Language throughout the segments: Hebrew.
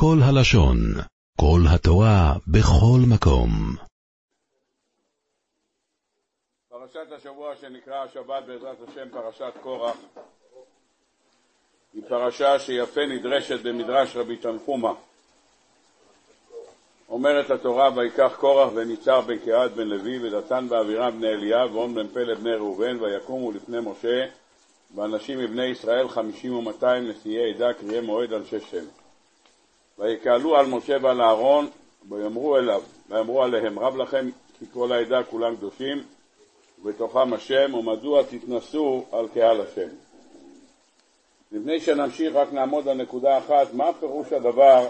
כל הלשון, כל התורה, בכל מקום. פרשת השבוע שנקרא השבת בעזרת השם פרשת קורח היא פרשה שיפה נדרשת במדרש רבי תנחומה. אומרת התורה ויקח קורח וניצר בן קהת בן לוי ודתן באבירם בני אליאב ואון בן פלד בני ראובן ויקומו לפני משה ואנשים מבני ישראל חמישים ומאתיים נשיאי עדה קריאי מועד אנשי שם. ויקהלו על משה ועל אהרון ויאמרו אליו ויאמרו עליהם רב לכם כי כל העדה כולם קדושים ובתוכם השם ומדוע תתנסו על קהל השם. לפני שנמשיך רק נעמוד על נקודה אחת, מה פירוש הדבר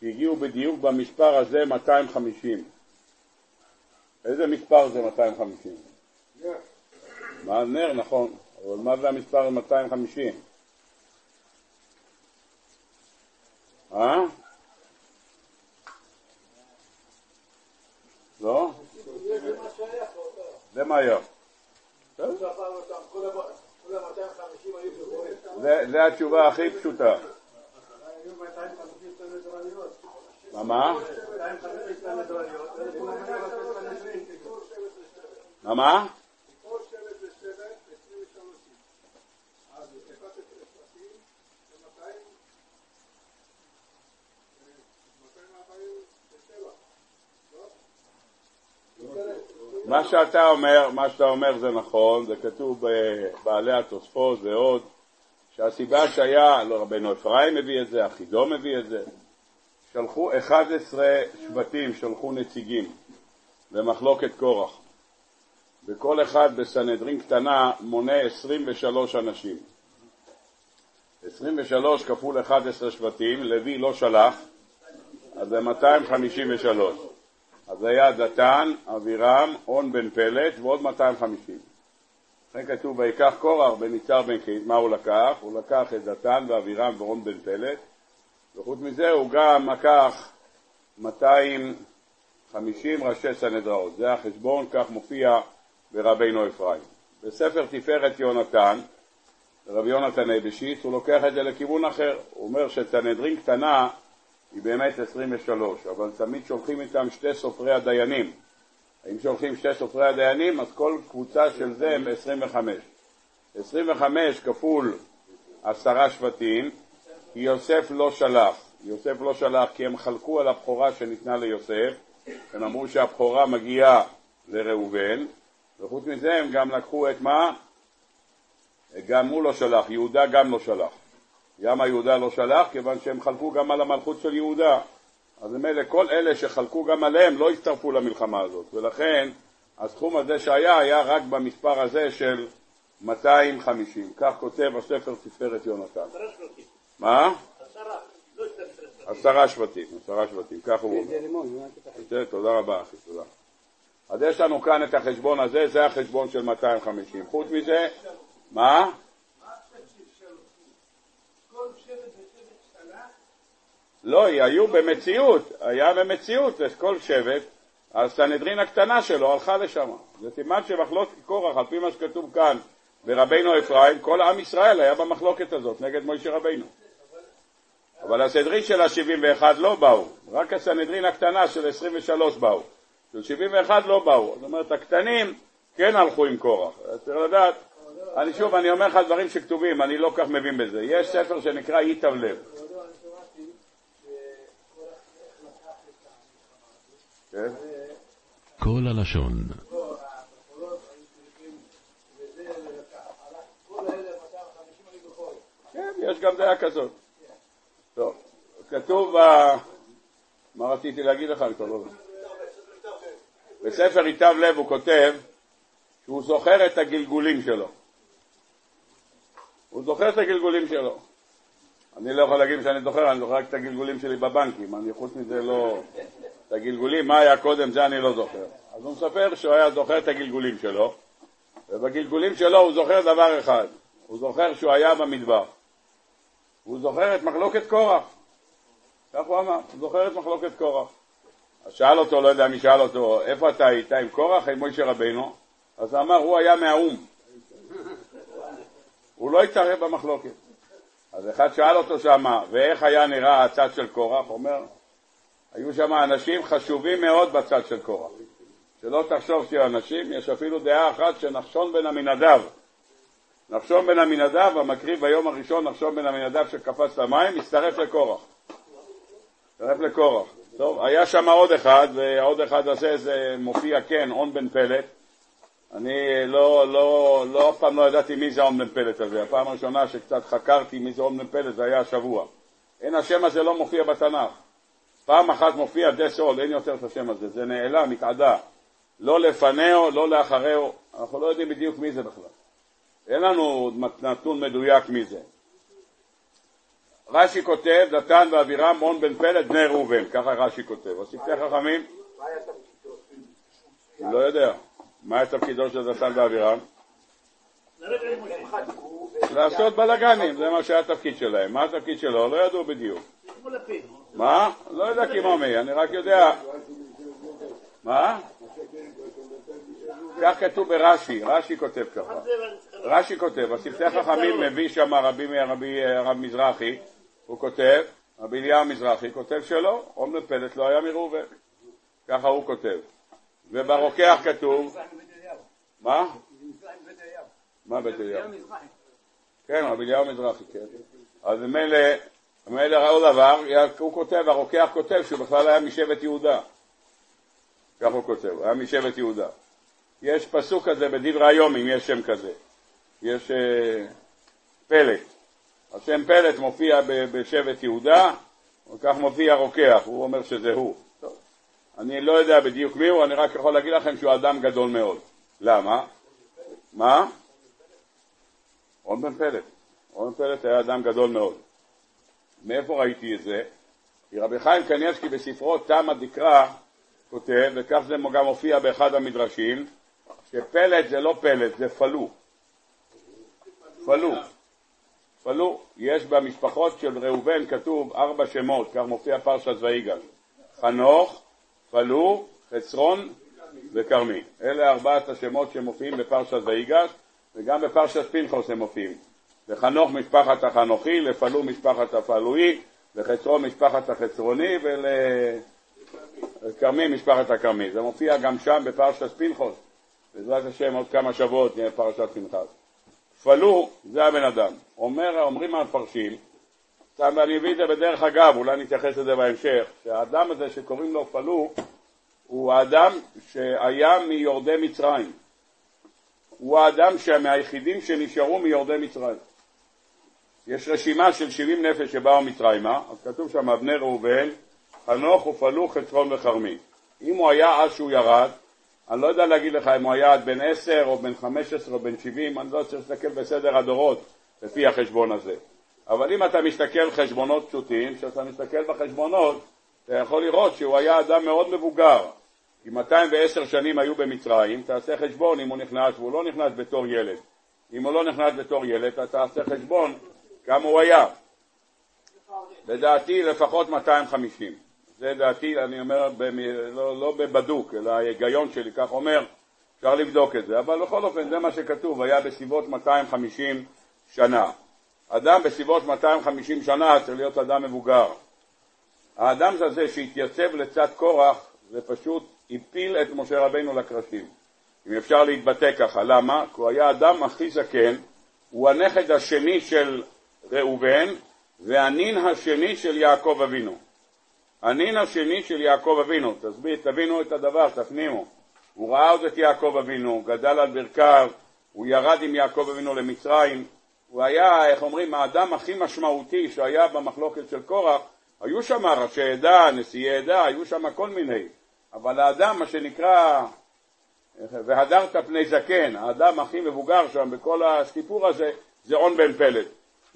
שהגיעו בדיוק במספר הזה 250? איזה מספר זה 250? נר. מה נר, נכון, אבל מה זה המספר 250? אה? לא? זה מה היה. זה התשובה הכי פשוטה. מה? מה? שאתה אומר, מה שאתה אומר זה נכון, זה כתוב בבעלי התוספות ועוד, שהסיבה שהיה, לא רבנו אפרים מביא את זה, אחידו מביא את זה, שלחו 11 שבטים, שלחו נציגים למחלוקת קורח, וכל אחד בסנהדרין קטנה מונה 23 אנשים. 23 כפול 11 שבטים, לוי לא שלח, אז זה 253. אז היה דתן, אבירם, און בן פלט ועוד 250. לכן כתוב ויקח קורח בן יצהר בן קיד, מה הוא לקח? הוא לקח את דתן ואבירם ואון בן פלט, וחוץ מזה הוא גם לקח 250 ראשי סנהדראות. זה החשבון, כך מופיע ברבינו אפרים. בספר תפארת יונתן, רבי יונתן אבשיץ, הוא לוקח את זה לכיוון אחר. הוא אומר שסנהדרין קטנה היא באמת 23, אבל תמיד שולחים איתם שתי סופרי הדיינים. אם שולחים שתי סופרי הדיינים, אז כל קבוצה של זה הם 25. 25 כפול עשרה שבטים, כי יוסף לא שלח. יוסף לא שלח כי הם חלקו על הבכורה שניתנה ליוסף, הם אמרו שהבכורה מגיעה לראובן, וחוץ מזה הם גם לקחו את מה? גם הוא לא שלח, יהודה גם לא שלח. למה יהודה לא שלח? כיוון שהם חלקו גם על המלכות של יהודה. אז ממילא כל אלה שחלקו גם עליהם לא הצטרפו למלחמה הזאת, ולכן הסכום הזה שהיה היה רק במספר הזה של 250. כך כותב הספר תפארת יונתן. מה? עשרה שבטים, עשרה שבטים, כך הוא אומר. תודה רבה אחי, תודה. אז יש לנו כאן את החשבון הזה, זה החשבון של 250. חוץ מזה, מה? לא, היו במציאות, היה במציאות, כל שבט, הסנהדרין הקטנה שלו הלכה לשם. זה סימן שמחלוקת קורח, על פי מה שכתוב כאן ברבינו אפרים, כל עם ישראל היה במחלוקת הזאת נגד מוישה רבינו. אבל הסנהדרין של ה-71 לא באו, רק הסנהדרין הקטנה של 23 באו. של 71 לא באו. זאת אומרת, הקטנים כן הלכו עם קורח. צריך לדעת, אני שוב, אני אומר לך דברים שכתובים, אני לא כך מבין בזה. יש ספר שנקרא ייטב לב. כל הלשון. כן, יש גם דעה כזאת. טוב, כתוב, מה רציתי להגיד לך? לא בספר ייטב לב הוא כותב שהוא זוכר את הגלגולים שלו. הוא זוכר את הגלגולים שלו. אני לא יכול להגיד שאני זוכר, אני זוכר רק את הגלגולים שלי בבנקים, אני חוץ מזה לא... את הגלגולים, מה היה קודם, זה אני לא זוכר. אז הוא מספר שהוא היה זוכר את הגלגולים שלו, ובגלגולים שלו הוא זוכר דבר אחד, הוא זוכר שהוא היה במדבר. הוא זוכר את מחלוקת קורח. כך הוא אמר, הוא זוכר את מחלוקת קורח. אז שאל אותו, לא יודע מי שאל אותו, איפה אתה היית, עם קורח, עם מוישה רבינו? אז הוא אמר, הוא היה מהאו"ם. הוא לא התערב במחלוקת. אז אחד שאל אותו שמה, ואיך היה נראה הצד של קורח? אומר, היו שם אנשים חשובים מאוד בצד של קורח. שלא תחשוב שיהיו אנשים, יש אפילו דעה אחת שנחשון בן עמינדב. נחשון בן עמינדב, המקריב ביום הראשון, נחשון בן עמינדב שקפץ למים, הצטרף לקורח. הצטרף לקורח. טוב, היה שם עוד אחד, והעוד אחד הזה זה מופיע כן, און בן פלט. אני לא, לא, לא, אף פעם לא ידעתי מי זה און בן פלט הזה. הפעם הראשונה שקצת חקרתי מי זה און בן פלט זה היה השבוע. אין, השם הזה לא מופיע בתנ"ך. פעם אחת מופיע דסול, אין יותר את השם הזה, זה נעלם, התעדה. לא לפניהו, לא לאחריהו, אנחנו לא יודעים בדיוק מי זה בכלל. אין לנו נתון מדויק מי זה. רש"י כותב, דתן ואבירם, מון בן פלד, בני ראובן, ככה רש"י כותב. השפתי חכמים? אני לא יודע. מה היה תפקידו של דתן ואבירם? לעשות בלאגנים, זה מה שהיה התפקיד שלהם. מה התפקיד שלו? לא ידעו בדיוק. מה? לא יודע כמו מי, אני רק יודע... מה? כך כתוב ברש"י, רש"י כותב ככה. רש"י כותב, השפתי חכמים מביא שם רבי הרב מזרחי, הוא כותב, רבי אליהו מזרחי כותב שלא, עומר פלט לא היה מראובן, ככה הוא כותב. וברוקח כתוב, מה? מה בית אליהו? כן, רבי אליהו מזרחי, כן. אז ממילא, ממילא ראו דבר, הוא כותב, הרוקח כותב שהוא בכלל היה משבט יהודה. כך הוא כותב, היה משבט יהודה. יש פסוק כזה בדברי היום, אם יש שם כזה. יש uh, פלט. השם פלט מופיע בשבט יהודה, וכך מופיע רוקח, הוא אומר שזה הוא. אני לא יודע בדיוק מי הוא, אני רק יכול להגיד לכם שהוא אדם גדול מאוד. למה? מה? רון בן פלט. רון בן פלט היה אדם גדול מאוד. מאיפה ראיתי את זה? כי רבי חיים קניאסקי בספרו תמה דקרא כותב, וכך זה גם מופיע באחד המדרשים, שפלט זה לא פלט, זה פלו. פלו. פלו. יש במשפחות של ראובן כתוב ארבע שמות, כך מופיע פרשת ויגש. חנוך, פלו, חצרון וכרמי. אלה ארבעת השמות שמופיעים בפרשת ויגש, וגם בפרשת פנחוס הם מופיעים. לחנוך משפחת החנוכי, לפלו משפחת הפלואי, לחצרון משפחת החצרוני ולכרמי משפחת הכרמי. זה מופיע גם שם בפרשת פנחוס. בעזרת השם עוד כמה שבועות נהיה פרשת פנחס. פלו זה הבן אדם. אומר, אומרים המפרשים, ואני מביא את זה בדרך אגב, אולי נתייחס לזה בהמשך, שהאדם הזה שקוראים לו פלו הוא האדם שהיה מיורדי מצרים. הוא האדם מהיחידים שנשארו מיורדי מצרים. יש רשימה של 70 נפש שבאו מצרימה, אז כתוב שם בני ראובן, חנוך ופלו חצרון וכרמי. אם הוא היה אז שהוא ירד, אני לא יודע להגיד לך אם הוא היה עד בן עשר או בן חמש עשרה או בן שבעים, אני לא צריך להסתכל בסדר הדורות לפי החשבון הזה. אבל אם אתה מסתכל חשבונות פשוטים, כשאתה מסתכל בחשבונות, אתה יכול לראות שהוא היה אדם מאוד מבוגר. אם 210 שנים היו במצרים, תעשה חשבון אם הוא נכנס והוא לא נכנס בתור ילד. אם הוא לא נכנס בתור ילד, אתה תעשה חשבון כמה הוא היה. לדעתי לפחות 250. זה דעתי, אני אומר, לא, לא בבדוק, אלא ההיגיון שלי, כך אומר, אפשר לבדוק את זה, אבל בכל אופן זה מה שכתוב, היה בסביבות 250 שנה. אדם בסביבות 250 שנה צריך להיות אדם מבוגר. האדם הזה שהתייצב לצד קורח, זה פשוט הפיל את משה רבינו לקרשים. אם אפשר להתבטא ככה. למה? כי הוא היה האדם הכי זקן, הוא הנכד השני של ראובן והנין השני של יעקב אבינו. הנין השני של יעקב אבינו, תסביר, תבינו את הדבר, תפנימו. הוא ראה עוד את יעקב אבינו, גדל על ברכיו, הוא ירד עם יעקב אבינו למצרים, הוא היה, איך אומרים, האדם הכי משמעותי שהיה במחלוקת של קורח, היו שם ראשי עדה, נשיאי עדה, היו שם כל מיני, אבל האדם, מה שנקרא, והדרת פני זקן, האדם הכי מבוגר שם בכל הסיפור הזה, זה און בן פלד.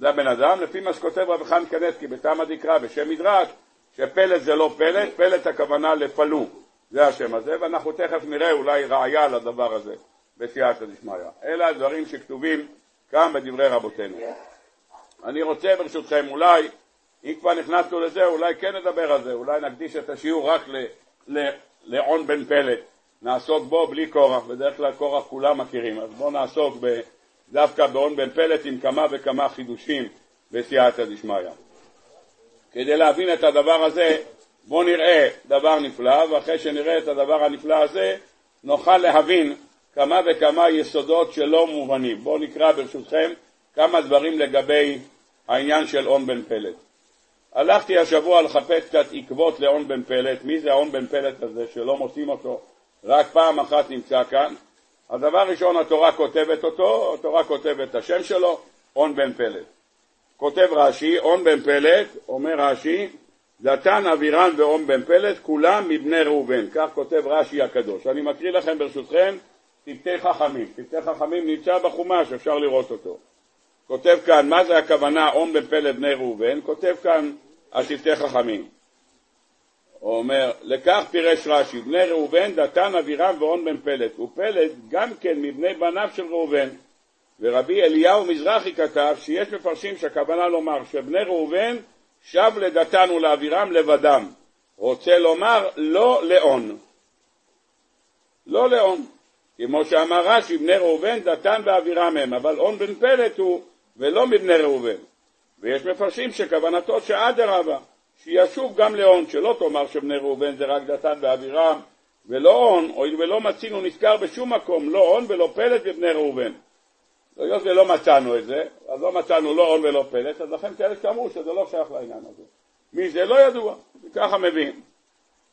זה הבן אדם, לפי מה שכותב רבי חיים קנטקי בתמא דקרא בשם מדרש, שפלט זה לא פלט, פלט הכוונה לפלו, זה השם הזה, ואנחנו תכף נראה אולי ראיה לדבר הזה בסייעתא דשמיא. אלה הדברים שכתובים כאן בדברי רבותינו. אני רוצה ברשותכם אולי, אם כבר נכנסנו לזה, אולי כן נדבר על זה, אולי נקדיש את השיעור רק לעון בן פלט, נעסוק בו בלי קורח, בדרך כלל קורח כולם מכירים, אז בואו נעסוק דווקא בעון בן פלט עם כמה וכמה חידושים בסייעתא דשמיא. כדי להבין את הדבר הזה, בואו נראה דבר נפלא, ואחרי שנראה את הדבר הנפלא הזה, נוכל להבין כמה וכמה יסודות שלא מובנים. בואו נקרא ברשותכם כמה דברים לגבי העניין של און בן פלט. הלכתי השבוע לחפש קצת עקבות לאון בן פלט, מי זה האון בן פלט הזה שלא מוצאים אותו, רק פעם אחת נמצא כאן. הדבר ראשון התורה כותבת אותו, התורה כותבת את השם שלו, און בן פלט. כותב רש"י, און בן פלט, אומר רש"י, דתן אבירן ואון בן פלט, כולם מבני ראובן, כך כותב רש"י הקדוש. אני מקריא לכם ברשותכם צוותי חכמים. צוותי חכמים נמצא בחומש, אפשר לראות אותו. כותב כאן, מה זה הכוונה און בן פלט בני ראובן? כותב כאן הצוותי חכמים. הוא אומר, לכך פירש רש"י, בני ראובן, דתן אבירם ואון בן פלט, ופלט גם כן מבני בניו של ראובן. ורבי אליהו מזרחי כתב שיש מפרשים שהכוונה לומר שבני ראובן שב לדתן ולאבירם לבדם. רוצה לומר לא לאון. לא לאון. כמו שאמר רש"י, בני ראובן, דתן ואבירם הם, אבל און בן פלט הוא ולא מבני ראובן. ויש מפרשים שכוונתו שאדרבה, שישוב גם לאון, שלא תאמר שבני ראובן זה רק דתן ואבירם, ולא און, הואיל ולא מצינו נזכר בשום מקום, לא און ולא פלט ובני ראובן. היות ולא מצאנו את זה, אז לא מצאנו לא און ולא פלט, אז לכן כאלה שאמרו שזה לא שייך לעניין הזה. מי זה לא ידוע, וככה מבין.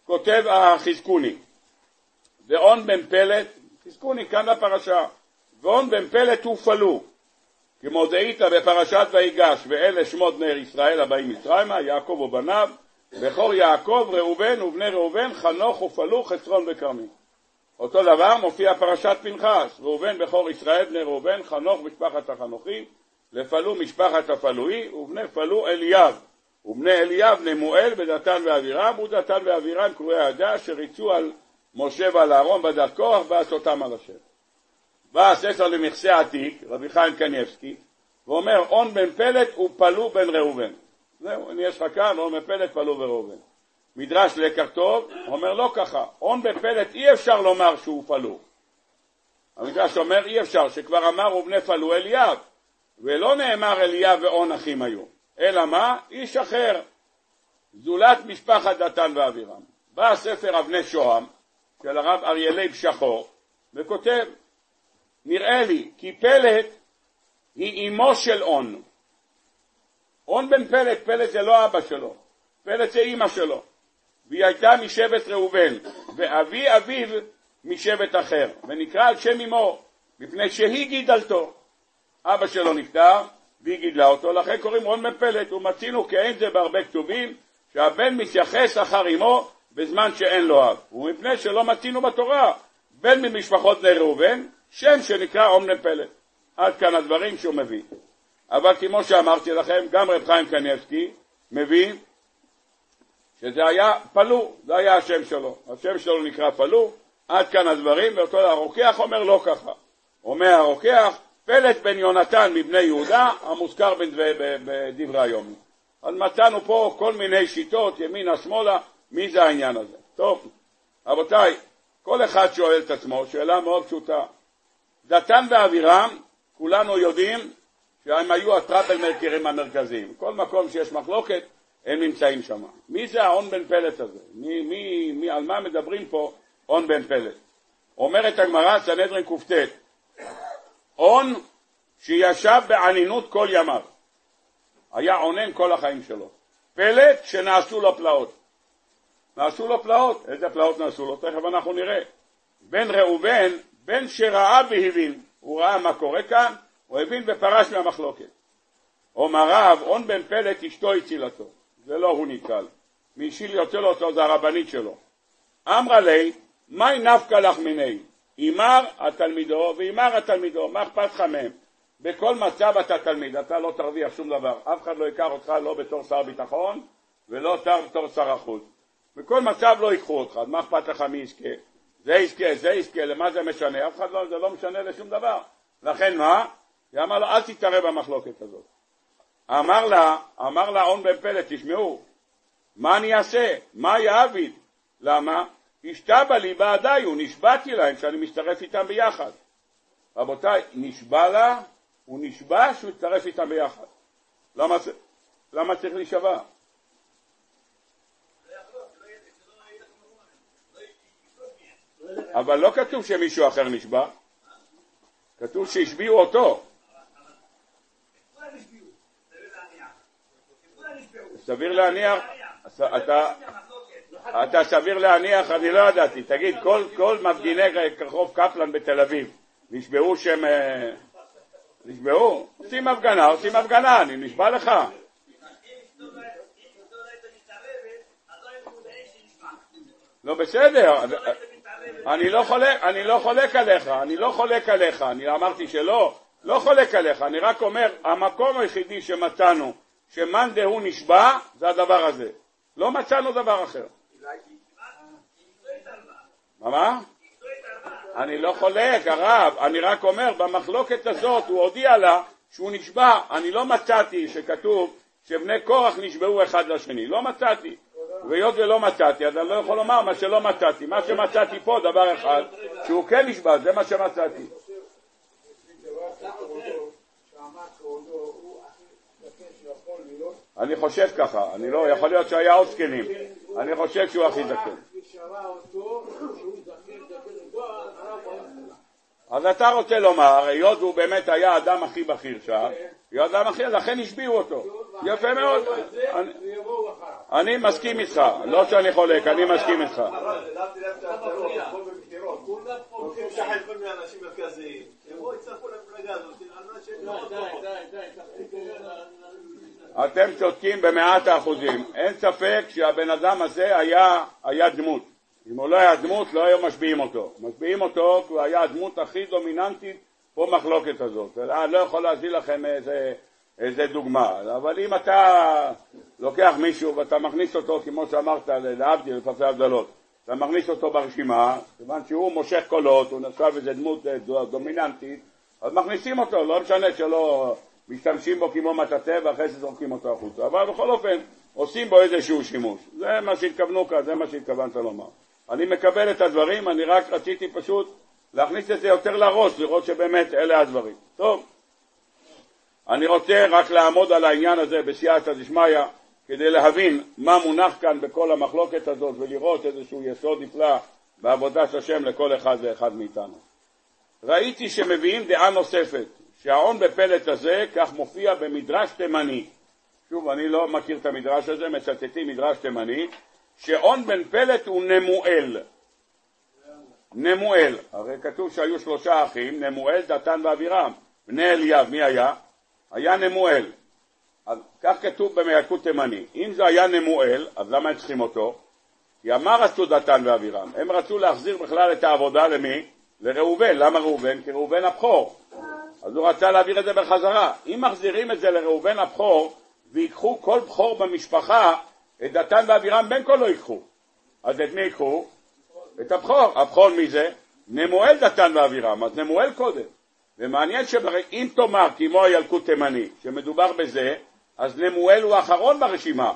כותב החזקוני, ואון בן פלט, חזקוני כאן בפרשה, ואון בן פלט הופעלו, כמו דאית בפרשת ויגש, ואלה שמות בני ישראל הבאים מצרימה, יעקב ובניו, בכור יעקב, ראובן ובני ראובן, חנוך ופלו, חצרון וכרמי. אותו דבר מופיע פרשת פנחס, ראובן בכור ישראל, בני ראובן, חנוך משפחת החנוכי, לפלו משפחת הפלואי, ובני פלו אליאב, ובני אליאב נמואל בדתן ואבירם, ודתן ואבירם קרואי העדה, אשר יצאו על משה ועל אהרון בדת קורח, בעשותם על השם. בא הספר למכסה עתיק, רבי חיים קניבסקי, ואומר און בן פלט ופלו בן ראובן. זהו, אם יש לך כאן, און בן פלט פלו וראובן. מדרש לקח טוב, אומר לא ככה, און בן פלט אי אפשר לומר שהוא פלו. המדרש אומר אי אפשר, שכבר אמר ובני פלו אליאב, ולא נאמר אליאב ואון אחים היו, אלא מה? איש אחר, זולת משפחת דתן ואבירם. בא הספר אבני שוהם של הרב אריה לייב שחור וכותב נראה לי כי פלת היא אמו של און. און בן פלת, פלת זה לא אבא שלו, פלת זה אימא שלו. והיא הייתה משבט ראובן, ואבי אביו משבט אחר, ונקרא על שם אמו, מפני שהיא גידלתו. אבא שלו נפטר, והיא גידלה אותו, לכן קוראים און בן פלט, ומצינו כי אין זה בהרבה כתובים, שהבן מתייחס אחר אמו בזמן שאין לו אב, ומפני שלא מצינו בתורה, בן ממשפחות בני ראובן, שם שנקרא אומנה פלט. עד כאן הדברים שהוא מביא. אבל כמו שאמרתי לכם, גם רב חיים קניאבסקי מבין שזה היה פלו, זה היה השם שלו. השם שלו נקרא פלו, עד כאן הדברים, ואותו הרוקח אומר לא ככה. אומר הרוקח, פלט בן יונתן מבני יהודה, המוזכר בדברי היום. אז מצאנו פה כל מיני שיטות, ימינה שמאלה, מי זה העניין הזה. טוב, רבותיי, כל אחד שואל את עצמו שאלה מאוד פשוטה. דתן ואבירם, כולנו יודעים שהם היו הטראבל מרקרים המרכזיים. כל מקום שיש מחלוקת, הם נמצאים שם. מי זה ההון בן פלט הזה? מי, מי, מי, על מה מדברים פה הון בן פלט? אומרת הגמרא, סנהדרין קט, הון שישב בענינות כל ימיו. היה עונן כל החיים שלו. פלט שנעשו לו פלאות. נעשו לו פלאות. איזה פלאות נעשו לו? תכף אנחנו נראה. בן ראובן בן שראה והבין, הוא ראה מה קורה כאן, הוא הבין ופרש מהמחלוקת. אומר רב, און בן פלט אשתו הצילתו, זה לא הוא ניצל. מי שהשיל יוצא לו אותו זה הרבנית שלו. אמרה לי, מהי נפקא לך מיני? אימר התלמידו ואימר התלמידו, מה אכפת לך מהם? בכל מצב אתה תלמיד, אתה לא תרוויח שום דבר, אף אחד לא ייקח אותך לא בתור שר ביטחון ולא בתור שר החוץ. בכל מצב לא ייקחו אותך, אז מה אכפת לך מי יזכה? זה יזכה, זה יזכה, למה זה משנה? אף אחד לא, זה לא משנה לשום דבר. לכן מה? היא אמר לו, אל תתערב במחלוקת הזאת. אמר לה, אמר לה און בן פלט, תשמעו, מה אני אעשה? מה יעביד? למה? השתבע לי בעדיו, נשבעתי להם שאני מצטרף איתם ביחד. רבותיי, נשבע לה, הוא נשבע שהוא יצטרף איתם ביחד. למה, למה צריך להישבע? אבל לא כתוב שמישהו אחר נשבע, כתוב שהשביעו אותו. סביר להניח, אתה, אתה סביר להניח, אני לא ידעתי, תגיד, כל, כל מפגיני רחוב קפלן בתל אביב נשבעו שהם... אה, נשבעו? עושים הפגנה, עושים הפגנה, אני נשבע לך. לא בסדר, אני לא חולק, אני לא חולק עליך, אני לא חולק עליך, אני אמרתי שלא, לא חולק עליך, אני רק אומר, המקום היחידי שמצאנו שמאן דהוא נשבע, זה הדבר הזה. לא מצאנו דבר אחר. מה מה? אני לא חולק, הרב, אני רק אומר, במחלוקת הזאת הוא הודיע לה שהוא נשבע, אני לא מצאתי שכתוב שבני קורח נשבעו אחד לשני, לא מצאתי. והיות ולא מצאתי, אז אני לא יכול לומר מה שלא מצאתי. מה שמצאתי פה, דבר אחד, שהוא כן נשבע, זה מה שמצאתי. אני חושב ככה, אני לא, יכול להיות שהיה עוד זקנים, אני חושב שהוא הכי זקן. אז אתה רוצה לומר, היות והוא באמת היה האדם הכי בכיר שם, היות האדם הכי, לכן השביעו אותו. יפה מאוד. אני מסכים איתך, לא שאני חולק, אני מסכים איתך. אתם צודקים במאת האחוזים. אין ספק שהבן אדם הזה היה, היה דמות. אם הוא לא היה דמות, לא היו משביעים אותו. משביעים אותו כי הוא היה הדמות הכי דומיננטית במחלוקת הזאת. אני לא יכול להביא לכם איזה, איזה דוגמה, אבל אם אתה לוקח מישהו ואתה מכניס אותו, כמו שאמרת, להבדיל, לפרסי הבדלות, אתה מכניס אותו ברשימה, כיוון שהוא מושך קולות, הוא נחשב איזה דמות דומיננטית, אז מכניסים אותו, לא משנה שלא משתמשים בו כמו מטאטא ואחרי זה זורקים אותו החוצה, אבל בכל אופן עושים בו איזשהו שימוש. זה מה שהתכוונו כאן, זה מה שהתכוונת לומר. אני מקבל את הדברים, אני רק רציתי פשוט להכניס את זה יותר לראש, לראות שבאמת אלה הדברים. טוב, אני רוצה רק לעמוד על העניין הזה בסייעתא דשמיא, כדי להבין מה מונח כאן בכל המחלוקת הזאת ולראות איזשהו יסוד נפלא בעבודת השם לכל אחד ואחד מאיתנו. ראיתי שמביאים דעה נוספת, שההון בפלט הזה, כך מופיע במדרש תימני. שוב, אני לא מכיר את המדרש הזה, מצטטים מדרש תימני, שאון בן פלט הוא נמואל. נמואל, הרי כתוב שהיו שלושה אחים, נמואל, דתן ואבירם. בני אליאב, מי היה? היה נמואל. אז כך כתוב במילקוט תימני. אם זה היה נמואל, אז למה הם צריכים אותו? כי אמר רצו דתן ואבירם. הם רצו להחזיר בכלל את העבודה למי? לראובן. למה ראובן? כי ראובן הבכור. אז הוא רצה להעביר את זה בחזרה. אם מחזירים את זה לראובן הבכור, ויקחו כל בכור במשפחה, את דתן ואבירם בין כה לא ייקחו. אז את מי ייקחו? את הבכור. הבכור מי זה? נמואל דתן ואבירם, אז נמואל קודם. ומעניין שאם תאמר כמו הילקוט תימני, שמדובר בזה, אז נמואל הוא האחרון ברשימה.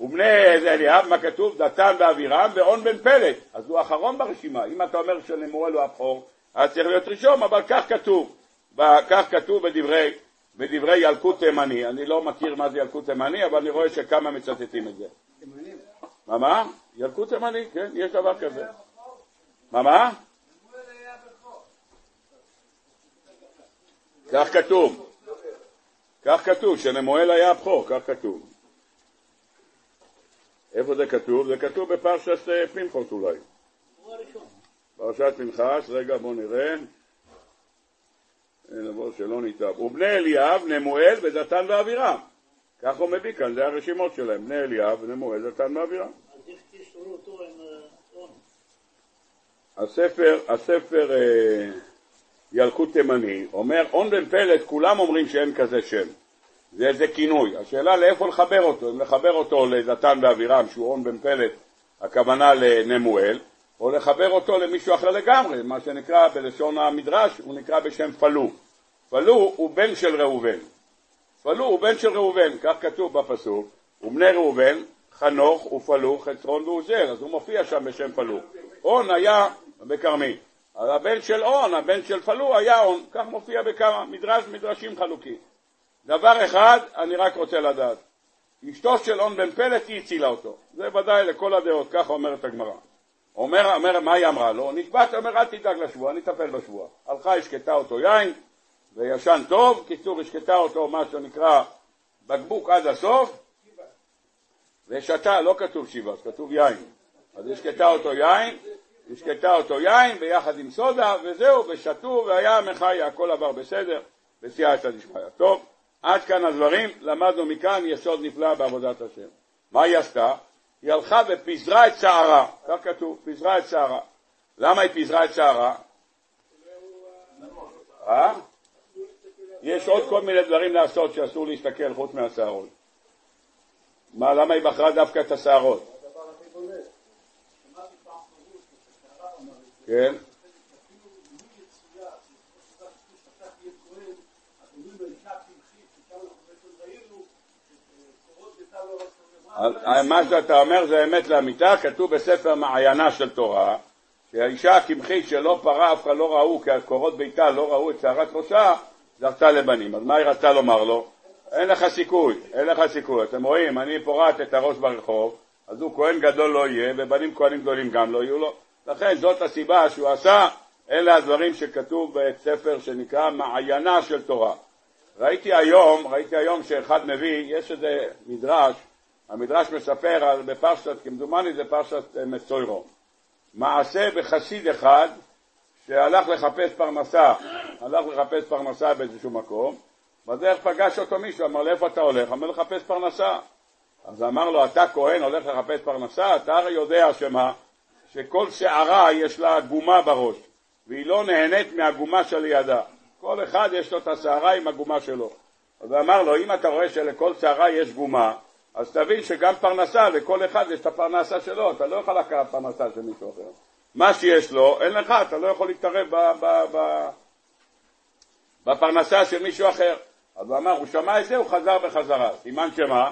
ובני אליאב, מה כתוב? דתן ואבירם ואון בן פלט. אז הוא האחרון ברשימה. אם אתה אומר שנמואל הוא הבכור, אז צריך להיות ראשון, אבל כך כתוב. כך כתוב בדברי, בדברי ילקוט תימני. אני לא מכיר מה זה ילקוט תימני, אבל אני רואה שכמה מצטטים את זה. מה מה? ילקוט תימני, כן, יש דבר כזה. מה מה? כך כתוב. כך כתוב, שנמואל היה הבכור, כך כתוב. איפה זה כתוב? זה כתוב בפרשת אה, פנחוס אולי. פרשת פנחס, רגע בואו נראה. נבוא שלא ניטב. ובני אליאב, נמואל ודתן ואבירם. כך הוא מביא כאן, זה הרשימות שלהם, בני אליאב, נמואל, דתן ואבירם. אז איך תשארו אותו עם? אה, הספר, הספר אה, ילקוט תימני אומר, און בן פלט, כולם אומרים שאין כזה שם. זה איזה כינוי. השאלה לאיפה לחבר אותו, אם לחבר אותו לדתן ואבירם, שהוא און בן פלט, הכוונה לנמואל, או לחבר אותו למישהו אחר לגמרי, מה שנקרא בלשון המדרש, הוא נקרא בשם פלו. פלו הוא בן של ראובן. פלו הוא בן של ראובן, כך כתוב בפסוק, ובני ראובן, חנוך ופלו, חצרון ועוזר, אז הוא מופיע שם בשם פלו. און היה בכרמי. אז הבן של און, הבן של פלו היה און, כך מופיע בכמה, מדרש, מדרשים חלוקים. דבר אחד אני רק רוצה לדעת, אשתו של און בן פלט היא הצילה אותו, זה ודאי לכל הדעות, ככה אומרת הגמרא. אומר, אומר, מה היא אמרה לו? נשבעת, אומר, אל תדאג לשבוע, אני אטפל בשבוע. הלכה, השקטה אותו יין, וישן טוב, קיצור, השקטה אותו, מה שנקרא, בקבוק עד הסוף, ושתה, לא כתוב שבעה, כתוב יין. אז השקטה אותו יין, השקטה אותו יין ביחד עם סודה, וזהו, ושתו, והיה מחיה, הכל עבר בסדר, בסייעתא דשמיא. טוב, עד כאן הדברים, למדנו מכאן יסוד נפלא בעבודת השם. מה היא עשתה? היא הלכה ופיזרה את שערה, כך כתוב, פיזרה את שערה. למה היא פיזרה את שערה? אה? יש עוד כל מיני דברים לעשות שאסור להסתכל חוץ מהשערות. מה, למה היא בחרה דווקא את השערות? כן? מה שאתה אומר זה אמת לאמיתה, כתוב בספר מעיינה של תורה, שהאישה הקמחית שלא פרה אף אחד לא ראו, כי קורות ביתה לא ראו את שערת ראשה, זכתה לבנים. אז מה היא רצתה לומר לו? אין לך סיכוי, אין לך סיכוי. אתם רואים, אני פורעת את הראש ברחוב, אז הוא כהן גדול לא יהיה, ובנים כהנים גדולים גם לא יהיו לו. לכן זאת הסיבה שהוא עשה, אלה הדברים שכתוב בספר שנקרא מעיינה של תורה. ראיתי היום, ראיתי היום שאחד מביא, יש איזה מדרש, המדרש מספר על, בפרשת, כמדומני זה פרשת אה, מצוירו, מעשה בחסיד אחד שהלך לחפש פרנסה, הלך לחפש פרנסה באיזשהו מקום, בדרך פגש אותו מישהו, אמר לו איפה אתה הולך? אמר לחפש פרנסה. אז אמר לו, אתה כהן הולך לחפש פרנסה? אתה הרי יודע שמה? שכל שערה יש לה גומה בראש, והיא לא נהנית מהגומה שלידה. כל אחד יש לו את השערה עם הגומה שלו. אז אמר לו, אם אתה רואה שלכל שערה יש גומה, אז תבין שגם פרנסה, לכל אחד יש את הפרנסה שלו, אתה לא יכול לקחת פרנסה של מישהו אחר. מה שיש לו, אין לך, אתה לא יכול להתערב ב, ב, ב, בפרנסה של מישהו אחר. אז הוא אמר, הוא שמע את זה, הוא חזר בחזרה. סימן שמה?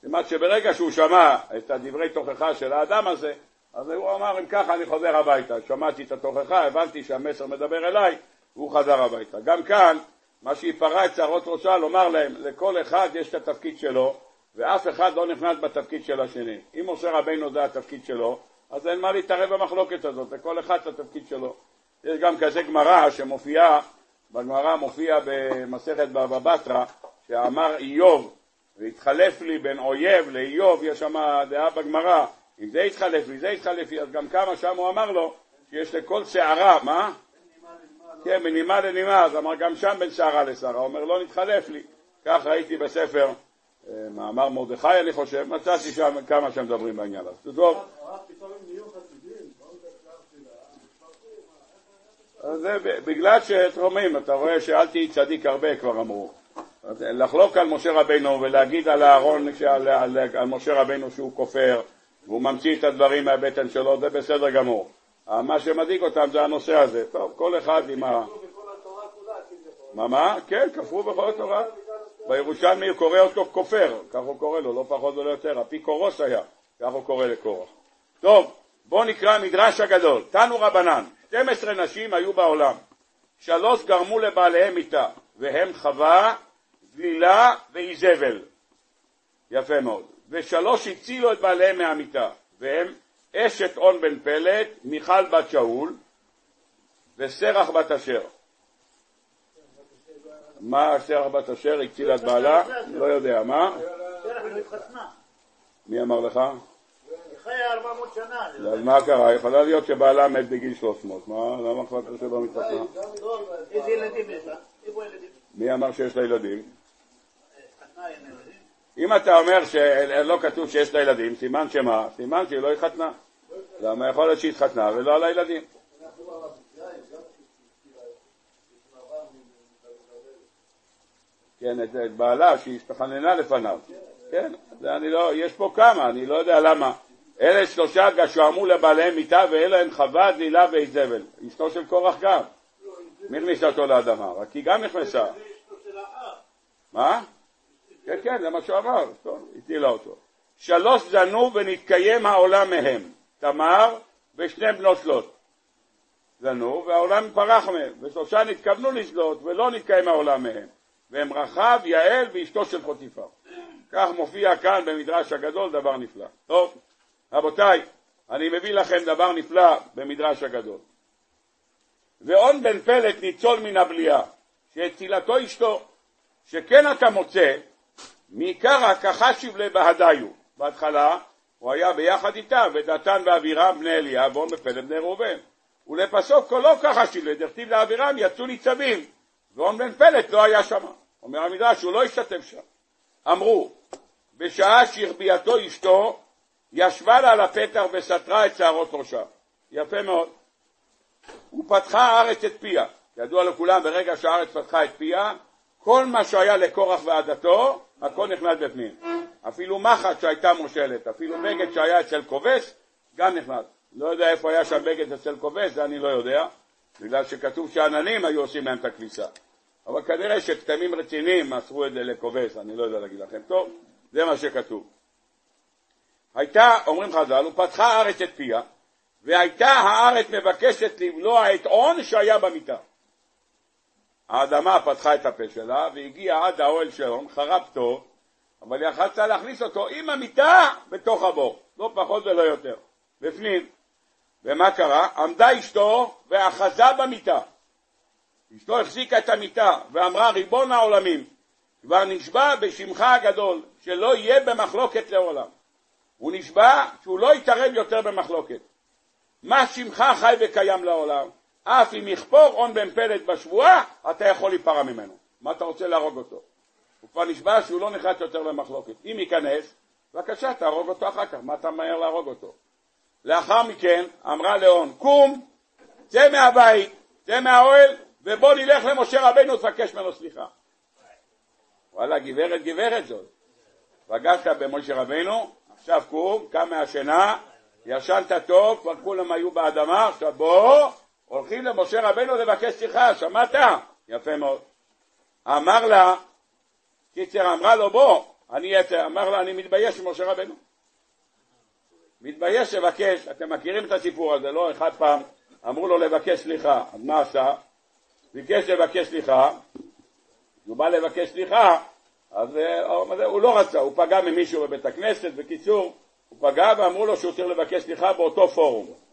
סימן שברגע שהוא שמע את הדברי תוכחה של האדם הזה, אז הוא אמר, אם ככה אני חוזר הביתה. שמעתי את התוכחה, הבנתי שהמסר מדבר אליי, והוא חזר הביתה. גם כאן, מה שהיא פרה את שערות ראשה, לומר להם, לכל אחד יש את התפקיד שלו, ואף אחד לא נכנס בתפקיד של השני. אם משה רבינו זה התפקיד שלו, אז אין מה להתערב במחלוקת הזאת, לכל אחד את התפקיד שלו. יש גם כזה גמרא שמופיעה, בגמרא מופיע במסכת בבא בתרא, שאמר איוב, והתחלף לי בין אויב לאיוב, יש שם דעה בגמרא, אם זה יתחלף לי, זה יתחלף אז גם כמה שם הוא אמר לו, שיש לכל שערה, מה? כן, מנימה לנימה, אז אמר גם שם בין שערה לשערה, אומר לא נתחלף לי, כך ראיתי בספר מאמר מרדכי אני חושב, מצאתי שם כמה שמדברים בעניין הזה. טוב. זה בגלל שתרומים, אתה רואה שאל תהי צדיק הרבה כבר אמרו. לחלוק על משה רבינו ולהגיד על אהרון, על משה רבינו שהוא כופר והוא ממציא את הדברים מהבטן שלו, זה בסדר גמור. מה שמדאיג אותם זה הנושא הזה. טוב, כל אחד עם ה... מה, מה? כן, כפרו בכל התורה. בירושלמי הוא קורא אותו כופר, כך הוא קורא לו, לא פחות ולא יותר, אפיקורוס היה, כך הוא קורא לקורח. טוב, בואו נקרא המדרש הגדול. תנו רבנן, 12 נשים היו בעולם, שלוש גרמו לבעליהם מיתה, והם חווה, גלילה ואיזבל. יפה מאוד. ושלוש הצילו את בעליהם מהמיתה, והם אשת און בן פלט, מיכל בת שאול, וסרח בת אשר. מה שרח בת אשר הצילה את בעלה? לא יודע, מה? מי אמר לך? חיה 400 שנה. אז מה קרה? יכולה להיות שבעלה מת בגיל 300, מה? למה כבר קשה מתחתנה? איזה ילדים יש לה? מי אמר שיש לה ילדים? אם אתה אומר שלא כתוב שיש לה ילדים, סימן שמה? סימן שהיא לא התחתנה. למה יכול להיות שהיא התחתנה ולא על הילדים? כן, את, את בעלה שהשתחננה לפניו. כן, זה אני לא, יש פה כמה, אני לא יודע למה. אלה שלושה גשועמו לבעליהם מיתה ואלה הם חווה, דלילה ואיזבל. אשתו של קורח גם. מי הכניסה אותו לאדמה? רק היא גם נכנסה. מה? כן, כן, זה מה שהוא אמר, טוב, הטילה אותו. שלוש זנו ונתקיים העולם מהם, תמר ושני בנות לוט. זנו והעולם פרח מהם, ושלושה נתכוונו לשלוט ולא נתקיים העולם מהם. והם רחב, יעל ואשתו של פוטיפר. כך מופיע כאן במדרש הגדול דבר נפלא. טוב, רבותיי, אני מביא לכם דבר נפלא במדרש הגדול. ואון בן פלט ניצול מן הבליעה, שהצילתו אשתו, שכן אתה מוצא, מעיקרא כחשיב לבהדיו. בהתחלה הוא היה ביחד איתה, ודתן ואבירם בני אליאב, ואון בן פלט בני ראובן. ולפסוק קולו כחשיב לדכתיב לאבירם יצאו ניצבים, ואון בן פלט לא היה שם. אומר המדרש, הוא לא השתתף שם. אמרו, בשעה שהחביאתו אשתו, ישבה לה על הפתח וסתרה את שערות ראשה. יפה מאוד. ופתחה הארץ את פיה. ידוע לכולם, ברגע שהארץ פתחה את פיה, כל מה שהיה לקורח ועדתו, הכל נכנס בפנים. אפילו מחט שהייתה מושלת, אפילו בגד שהיה אצל כובש, גם נכנס. לא יודע איפה היה שם בגד אצל כובש, זה אני לא יודע, בגלל שכתוב שעננים היו עושים להם את הכביסה. אבל כנראה שכתמים רציניים מסרו את זה לכובש, אני לא יודע להגיד לכם. טוב, זה מה שכתוב. הייתה, אומרים חז"ל, הוא פתחה הארץ את פיה, והייתה הארץ מבקשת לבלוע את עון שהיה במיטה. האדמה פתחה את הפה שלה והגיעה עד האוהל של עון, חרב טוב, אבל יכלת להכניס אותו עם המיטה בתוך הבור, לא פחות ולא יותר, בפנים. ומה קרה? עמדה אשתו ואחזה במיטה. אשתו החזיקה את המיטה ואמרה ריבון העולמים, כבר נשבע בשמך הגדול שלא יהיה במחלוקת לעולם. הוא נשבע שהוא לא יתערב יותר במחלוקת. מה שמך חי וקיים לעולם? אף אם יכפור הון בן פלט בשבועה, אתה יכול להיפרע ממנו. מה אתה רוצה להרוג אותו? הוא כבר נשבע שהוא לא נחלט יותר למחלוקת. אם ייכנס, בבקשה, תהרוג אותו אחר כך, מה אתה מהר להרוג אותו? לאחר מכן אמרה לאון, קום, צא מהבית, צא מהאוהל, ובוא נלך למשה רבנו ותבקש ממנו סליחה. וואלה, גברת גברת זאת. פגשת במשה רבנו, עכשיו קום, קם מהשינה, ישנת טוב, כבר כולם היו באדמה, עכשיו בוא, הולכים למשה רבנו לבקש סליחה, שמעת? יפה מאוד. אמר לה, קיצר אמרה לו בוא, אני יצא, אמר לה אני מתבייש עם משה רבנו. מתבייש לבקש, אתם מכירים את הסיפור הזה, לא אחד פעם אמרו לו לבקש סליחה, אז מה עשה? ביקש לבקש סליחה, הוא בא לבקש סליחה, אז אה, הוא לא רצה, הוא פגע ממישהו בבית הכנסת, בקיצור, הוא פגע ואמרו לו שהוא צריך לבקש סליחה באותו פורום.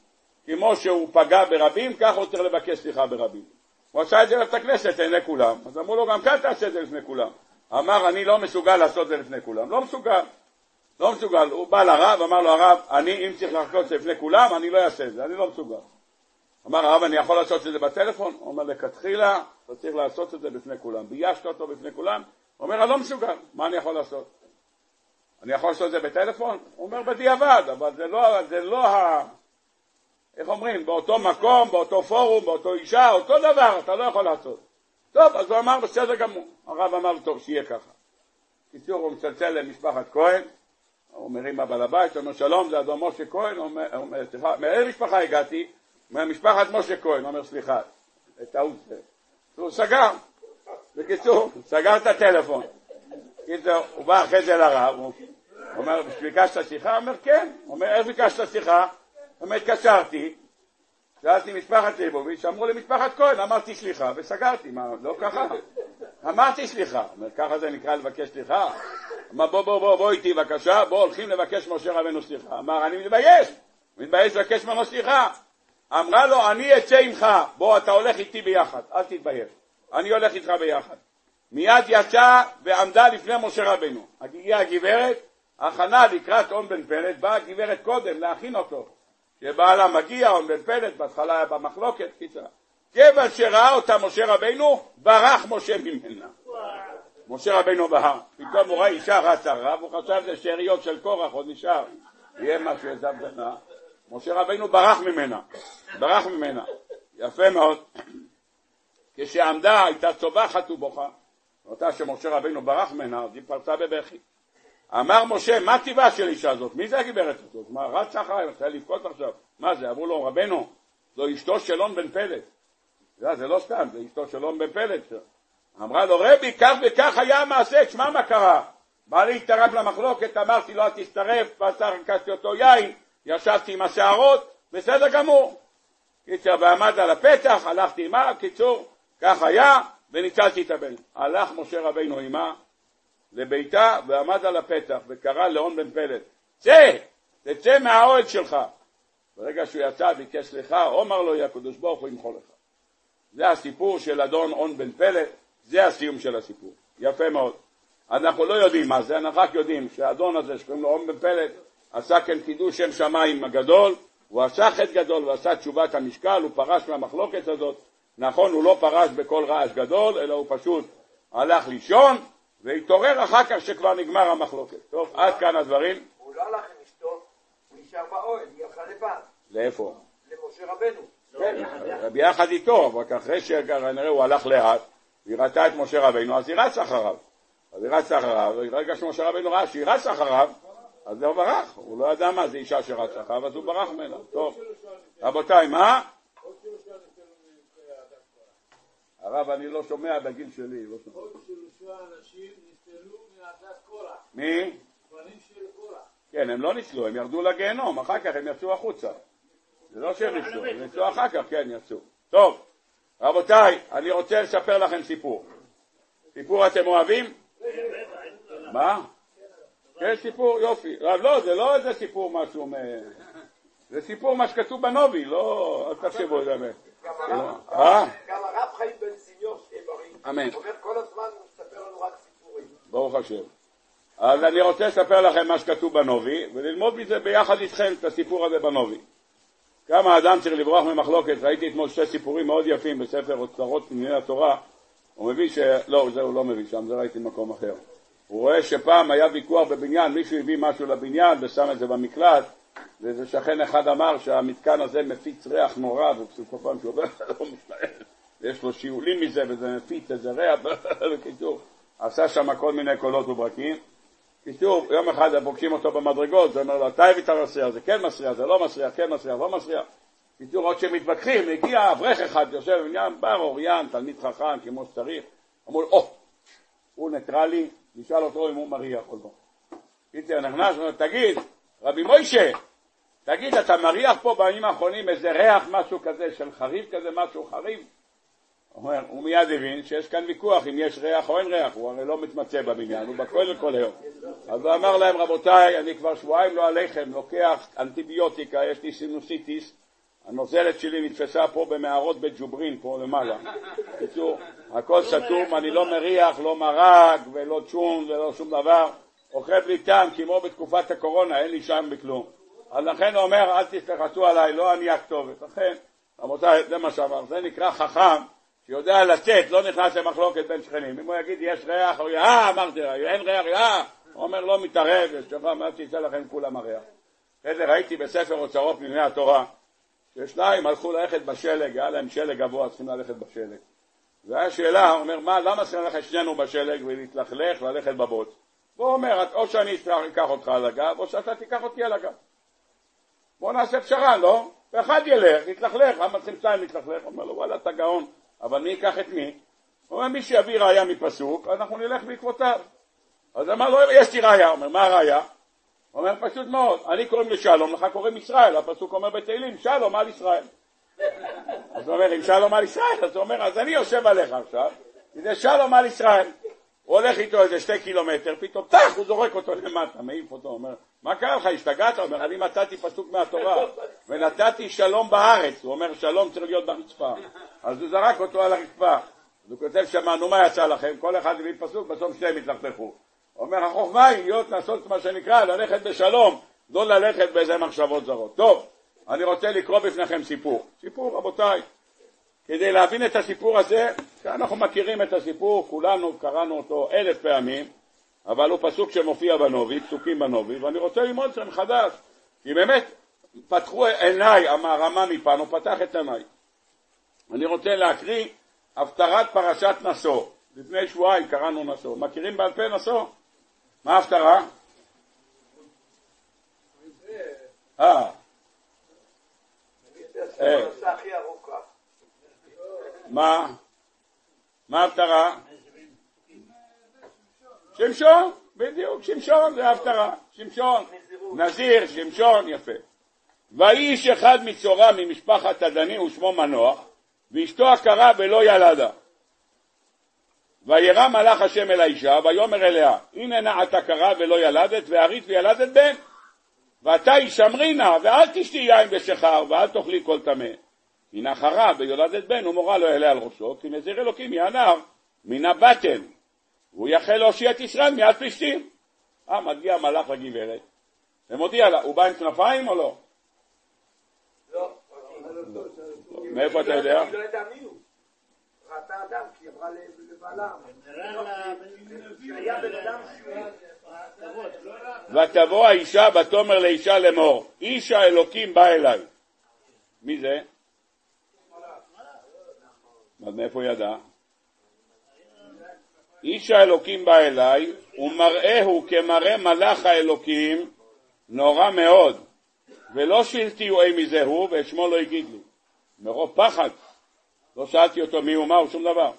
כמו שהוא פגע ברבים, כך הוא צריך לבקש סליחה ברבים. הוא עשה את זה לבית הכנסת לעיני כולם, אז אמרו לו גם כאן תעשה את זה לפני כולם. אמר אני לא מסוגל לעשות את זה לפני כולם, לא מסוגל, לא מסוגל. הוא בא לרב, אמר לו הרב, אני אם צריך לעשות את זה לפני כולם, אני לא אעשה את זה, אני לא מסוגל. אמר הרב, אני יכול לעשות את זה בטלפון? הוא אומר, לכתחילה, אתה צריך לעשות את זה בפני כולם. ביישת אותו בפני כולם? הוא אומר, אני לא מסוגל, מה אני יכול לעשות? אני יכול לעשות את זה בטלפון? הוא אומר, בדיעבד, אבל זה לא, זה לא ה... איך אומרים, באותו מקום, באותו פורום, באותו אישה, אותו דבר, אתה לא יכול לעשות. טוב, אז הוא אמר, בסדר גמור. הרב אמר, טוב, שיהיה ככה. קיצור, הוא מצלצל למשפחת כהן, הוא מרים הבעל הבית, הוא אומר, שלום, זה אדון משה כהן, הוא אומר, סליחה, מאיזה משפחה הגעתי? ממשפחת משה כהן, הוא אומר, סליחה, טעות. הוא סגר, בקיצור, סגר את הטלפון. קיצור, הוא בא אחרי זה לרב, הוא אומר, ביקשת שיחה? הוא אומר, כן. הוא אומר, איך ביקשת שיחה? הוא אומר, התקשרתי, שאלתי משפחת ליבוביץ', אמרו למשפחת כהן, אמרתי סליחה, וסגרתי, מה, לא ככה? אמרתי סליחה. ככה זה נקרא לבקש סליחה? אמר, בוא, בוא, בוא, בוא איתי בבקשה, בוא, הולכים לבקש משה רבנו סליחה. אמר, אני מתבייש, מתבייש לבקש ממנו סליחה. אמרה לו, אני אצא עמך, בוא, אתה הולך איתי ביחד, אל תתבייש. אני הולך איתך ביחד. מיד יצא ועמדה לפני משה רבנו. הגיעה הגברת, הכנה לקראת און בן פלט, באה הגברת קודם להכין אותו. כשבעלה מגיע, און בן פלט, בהתחלה היה במחלוקת, קיצר. כיוון שראה אותה משה רבנו, ברח משה ממנה. משה רבנו בהר. פתאום הוא ראה אישה רצה רב, הוא חשב זה שאריות של קורח, עוד נשאר. יהיה משהו, איזה הבדנה. משה רבנו ברח ממנה. ברח ממנה. יפה מאוד. כשעמדה הייתה צובחת ובוכה, אותה שמשה רבינו ברח ממנה, אז היא פרצה בבכי. אמר משה, מה טבעה של אישה זאת? מי זה הגברת הזאת? מה, רץ אחריי, רוצה לבכות עכשיו? מה זה? אמרו לו, רבנו, זו אשתו של און בן פלט. זה, זה לא סתם, זה אשתו של און בן פלט. אמרה לו, רבי, כך וכך היה המעשה, תשמע מה קרה. בא להתערב למחלוקת, אמרתי לו, אל תצטרף, ועשה רכזתי אותו יין, ישבתי עם השערות, בסדר גמור. קיצר, ועמד על הפתח, הלכתי עמה, קיצור, כך היה, וניצלתי את הבן. הלך משה רבינו עמה לביתה ועמד על הפתח וקרא לאון בן פלט, צא, תצא מהאוהל שלך. ברגע שהוא יצא ביקש סליחה, אומר לו הקדוש ברוך הוא ימחול לך. זה הסיפור של אדון און בן פלט, זה הסיום של הסיפור. יפה מאוד. אנחנו לא יודעים מה זה, אנחנו רק יודעים שהאדון הזה שקוראים לו און בן פלט עשה כאן קידוש שם שמיים הגדול, הוא עשה חטא גדול ועשה תשובת המשקל, הוא פרש מהמחלוקת הזאת. נכון, הוא לא פרש בכל רעש גדול, אלא הוא פשוט הלך לישון והתעורר אחר כך שכבר נגמר המחלוקת. טוב, עד כאן הדברים. הוא לא הלך עם אשתו, הוא נשאר באוהל, היא הלכה לבד. לאיפה? למשה רבנו. כן, ביחד איתו, רק אחרי שכנראה הוא הלך לאט, היא ראתה את משה רבנו, אז היא רצה אחריו. אז היא רצה אחריו, וברגע שמשה רבנו ראה שהיא רצה אחריו, אז הוא ברח, הוא לא ידע מה זה אישה שרצה אחריו, אז הוא ברח ממנה. טוב, רבותיי, מה? הרב, אני לא שומע בגיל שלי, לא שומע. עוד שלושה אנשים נסתלו מעדת קורח, מי? בנים של קורח. כן, הם לא ניצלו, הם ירדו לגיהנום, אחר כך הם יצאו החוצה. זה לא שהם ניצלו, הם יצאו אחר כך, כן, יצאו. טוב, רבותיי, אני רוצה לספר לכם סיפור. סיפור אתם אוהבים? מה? כן, סיפור, יופי. לא, זה לא איזה סיפור משהו, מ- זה סיפור מה שכתוב בנובי, לא, אל תחשבו את זה. גם לא. הרב- אה? גם הרב חיים בן סיניור, אמן. אומר כל הזמן, הוא מספר לנו רק סיפורים. ברוך השם. אז אני רוצה לספר לכם מה שכתוב בנובי, וללמוד מזה ביחד איתכם את הסיפור הזה בנובי. כמה אדם צריך לברוח ממחלוקת, ראיתי אתמול שתי סיפורים מאוד יפים בספר אוצרות פנימי התורה, הוא מביא ש... לא, זה הוא לא מביא שם, זה ראיתי במקום אחר. הוא רואה שפעם היה ויכוח בבניין, מישהו הביא משהו לבניין ושם את זה במקלט, ואיזה שכן אחד אמר שהמתקן הזה מפיץ ריח נורא, וכל פעם שהוא עובר, לא. ויש לו שיעולים מזה, וזה מפיץ איזה ריח, בקיצור, עשה שם כל מיני קולות וברקים. בקיצור, יום אחד הם פוגשים אותו במדרגות, זה אומר לו, אתה הביא את המסריח, זה כן מסריח, זה לא מסריח, כן מסריח, לא מסריח. בקיצור, עוד שהם מתווכחים, הגיע אברך אחד, יושב בבניין, בר אוריין, תלמיד חכם, כמו שצריך, אמרו לו, או, הוא ניטרלי, נשאל אותו אם הוא מריח או לא. קיצר נכנס, אומר, תגיד, רבי מוישה, תגיד, אתה מריח פה בימים האחרונים איזה ריח, משהו כזה של חריף כזה, משהו חריף? אומר, הוא מיד הבין שיש כאן ויכוח אם יש ריח או אין ריח, הוא הרי לא מתמצא בבניין, הוא בכולל כל היום. אז הוא אמר להם, רבותיי, אני כבר שבועיים לא עליכם, לוקח אנטיביוטיקה, יש לי סינוסיטיס, הנוזלת שלי נתפסה פה במערות בית ג'וברין, פה למעלה. בקיצור, הכל סתום, אני לא מריח, לא מרק ולא צ'ון ולא שום דבר, אוכל בלי טעם כמו בתקופת הקורונה, אין לי שם בכלום. אז לכן הוא אומר, אל תסתכלו עליי, לא אני הכתובת. לכן, רבותיי, זה מה שאמר, זה נקרא חכם שיודע לתת, לא נכנס למחלוקת בין שכנים. אם הוא יגיד יש ריח, הוא יגיד, אה, אמרתי, אין ריח, אה, הוא אומר לא מתערב, יש דבר, מה שיצא לכם כולם הריח. אחרי זה ראיתי בספר אוצרות פנימי התורה, ששניים הלכו ללכת בשלג, היה להם שלג גבוה, צריכים ללכת בשלג. והיה שאלה, הוא אומר, מה, למה צריכים ללכת שנינו בשלג ולהתלכלך, ללכת בבוץ? והוא אומר, או שאני אקח אותך על הגב, או שאתה תיקח אותי על הגב. בוא נעשה פשרה, לא? ואחד ילך, יתלכלך, למה צריכים שתיים להתלכלך? הוא אומר לו, וואלה, אתה גאון, אבל מי ייקח את מי? הוא אומר, מי שיביא ראייה מפסוק, אנחנו נלך בעקבותיו. אז אמר לו, יש לי ראייה. אומר, מה הראייה? הוא אומר, פשוט מאוד, אני קוראים לשלום, לך קוראים ישראל, הפסוק אומר בתהילים, שלום על ישראל. אז הוא אומר, אם שלום על ישראל, אז הוא אומר, אז אני יושב עליך עכשיו, כי זה שלום על ישראל. הוא הולך איתו איזה שתי קילומטר, פתאום טח, הוא זורק אותו למטה, מעיף אותו, אומר, מה קרה לך, השתגעת? הוא אומר, אני מצאתי פסוק מהתורה, ונתתי שלום בארץ, הוא אומר, שלום צריך להיות ברצפה. אז הוא זרק אותו על הרצפה. אז הוא כותב שם, נו מה יצא לכם? כל אחד הביא פסוק, בסוף שניהם התלכלכו. אומר, החוכמה היא להיות, לעשות מה שנקרא, ללכת בשלום, לא ללכת באיזה מחשבות זרות. טוב, אני רוצה לקרוא בפניכם סיפור. סיפור, רבותיי, כדי להבין את הסיפור הזה, אנחנו מכירים את הסיפור, כולנו קראנו אותו אלף פעמים, אבל הוא פסוק שמופיע בנובי, פסוקים בנובי, ואני רוצה ללמוד אתכם חדש, כי באמת פתחו עיניי, המערמה מפן, הוא פתח את עיניי. אני רוצה להקריא הפטרת פרשת נשוא. לפני שבועיים קראנו נשוא. מכירים בעל פה נשוא? מה ההפטרה? אה, ארוכה. מה? מה ההפטרה? שמשון, בדיוק, שמשון זה ההפטרה, שמשון, נזיר, שמשון, יפה. ויהי איש אחד מצורע ממשפחת הדני ושמו מנוח, ואשתו עקרה ולא ילדה. וירא מלאך השם אל האישה, ויאמר אליה, הנה נעת קרה ולא ילדת, וארית וילדת בן. ואתה הישמרי נא, ואל תשתי יין בשכר, ואל תאכלי כל טמא. הנה חרה ויולדת בן, ומורה לא יעלה על ראשו, כי נזיר אלוקים הנער מן הבטן. והוא יחל להושיע את ישראל מיד פלישתים. אה, מגיע מלאך לגברת, ומודיע לה, הוא בא עם כנפיים או לא? לא. מאיפה אתה יודע? היא לא ידעה מי הוא. ראתה אדם, כי אמרה לבעלה. בן אדם. ותבוא האישה ותאמר לאישה לאמור, איש האלוקים בא אליי. מי זה? אז מאיפה הוא ידע? איש האלוקים בא אליי, ומראהו כמראה מלאך האלוקים, נורא מאוד, ולא שילתיו אי מזה הוא, ואת שמו לא הגיד לי. מרוב פחד. לא שאלתי אותו מי הוא, מה הוא, שום דבר.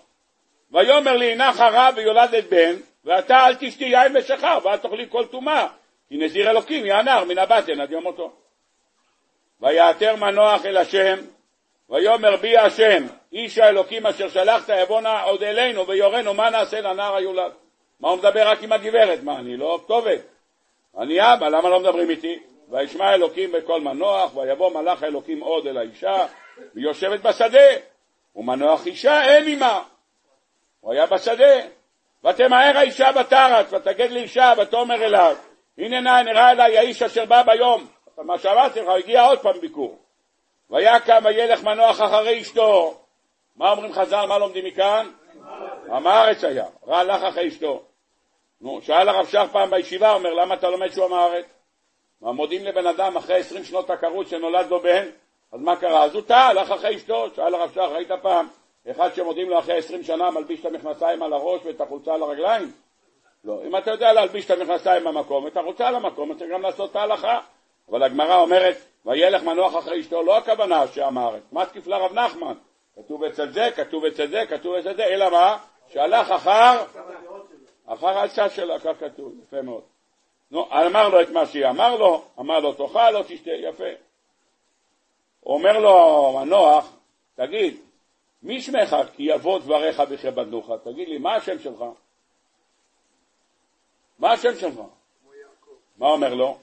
ויאמר לי, הנה חרה ויולדת בן, ואתה אל תשתי יין ושכר, ואל תאכלי כל טומאה, כי נזיר אלוקים יענר מן הבטן עד יום מותו. ויעתר מנוח אל השם, ויאמר בי השם, איש האלוקים אשר שלחת יבונה עוד אלינו ויורנו, מה נעשה לנער היולד? מה הוא מדבר רק עם הגברת? מה, אני לא כתובת? אני אבא, למה לא מדברים איתי? וישמע אלוקים בקול מנוח, ויבוא מלאך האלוקים עוד אל האישה, והיא יושבת בשדה, ומנוח אישה אין עמה. הוא היה בשדה. ותמהר האישה בתרת, ותגד לאישה, ותאמר אליו, הנה נא נראה אליי האיש אשר בא ביום. מה שאמרתי לך, הגיע עוד פעם ביקור. ויקם וילך מנוח אחרי אשתו. מה אומרים חז"ל, מה לומדים מכאן? עם הארץ היה, רע לך אחרי אשתו. נו, שאל הרב שך פעם בישיבה, אומר, למה אתה לומד שהוא עם הארץ? מה מודיעים לבן אדם אחרי עשרים שנות עקרות שנולד לו בן, אז מה קרה? אז הוא טעה, הלך אחרי אשתו, שאל הרב שך, ראית פעם אחד שמודיעים לו אחרי עשרים שנה מלביש את המכנסיים על הראש ואת החולצה על הרגליים? לא. אם אתה יודע להלביש את המכנסיים במקום, את החולצה על המקום, אתה צריך גם לעשות את ההלכה. אבל הגמרא אומרת, וילך מנוח אחרי אשתו, לא הכוונה הארץ. מה תקיף לרב נחמן? כתוב אצל זה, כתוב אצל זה, כתוב אצל זה, אלא מה? שהלך אחר, אחר העצה שלו, כך כתוב, יפה מאוד. נו, אמר לו את מה שהיא אמר לו, אמר לו תאכל או תשתה, יפה. אומר לו מנוח, תגיד, מי שמך כי יבוא דבריך בכבדנוך? תגיד לי, מה השם שלך? מה השם שלך? מה אומר לו?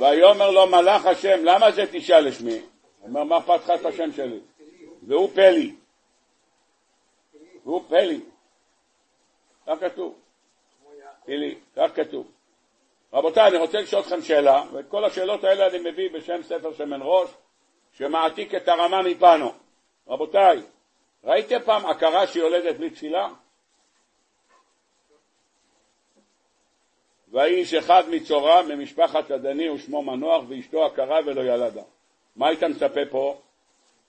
ויאמר לו מלאך השם, למה זה תשאל לשמי? הוא אומר, מה אכפת לך את השם שלי? והוא פלי. והוא פלי. כך כתוב. פלי, כך כתוב. רבותיי, אני רוצה לשאול אתכם שאלה, ואת כל השאלות האלה אני מביא בשם ספר שמן ראש, שמעתיק את הרמה מפנו. רבותיי, ראיתם פעם עקרה שיולדת בלי תפילה? והאיש אחד מצורם ממשפחת הדני ושמו מנוח ואשתו עקרה ולא ילדה. מה היית מצפה פה?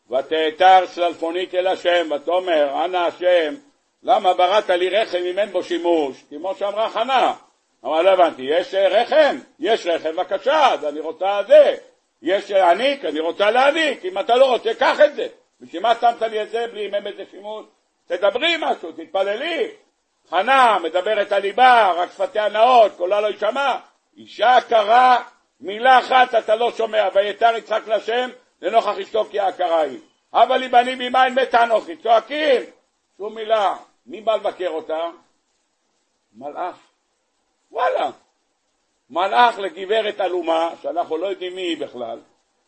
ותאתר סלפונית אל השם ותאמר אנא השם למה בראת לי רחם אם אין בו שימוש? כמו שאמרה חנה. אמרה לא הבנתי, יש רחם? יש רחם בבקשה, אז אני רוצה זה. יש להעניק, אני רוצה להעניק, אם אתה לא רוצה, קח את זה. בשביל מה שמת לי את זה בלי אם אין בזה שימוש? תדברי משהו, תתפללי. חנה מדברת על ליבה, רק שפתיה נאות, קולה לא יישמע. אישה קרה, מילה אחת אתה לא שומע, ויתר יצחק להשם לנוכח אשתו כי העקרה היא. הבה לי בנים ממין מתה אנוכי, צועקים, שום מילה. מי בא לבקר אותה? מלאך. וואלה. מלאך לגברת עלומה, שאנחנו לא יודעים מי היא בכלל,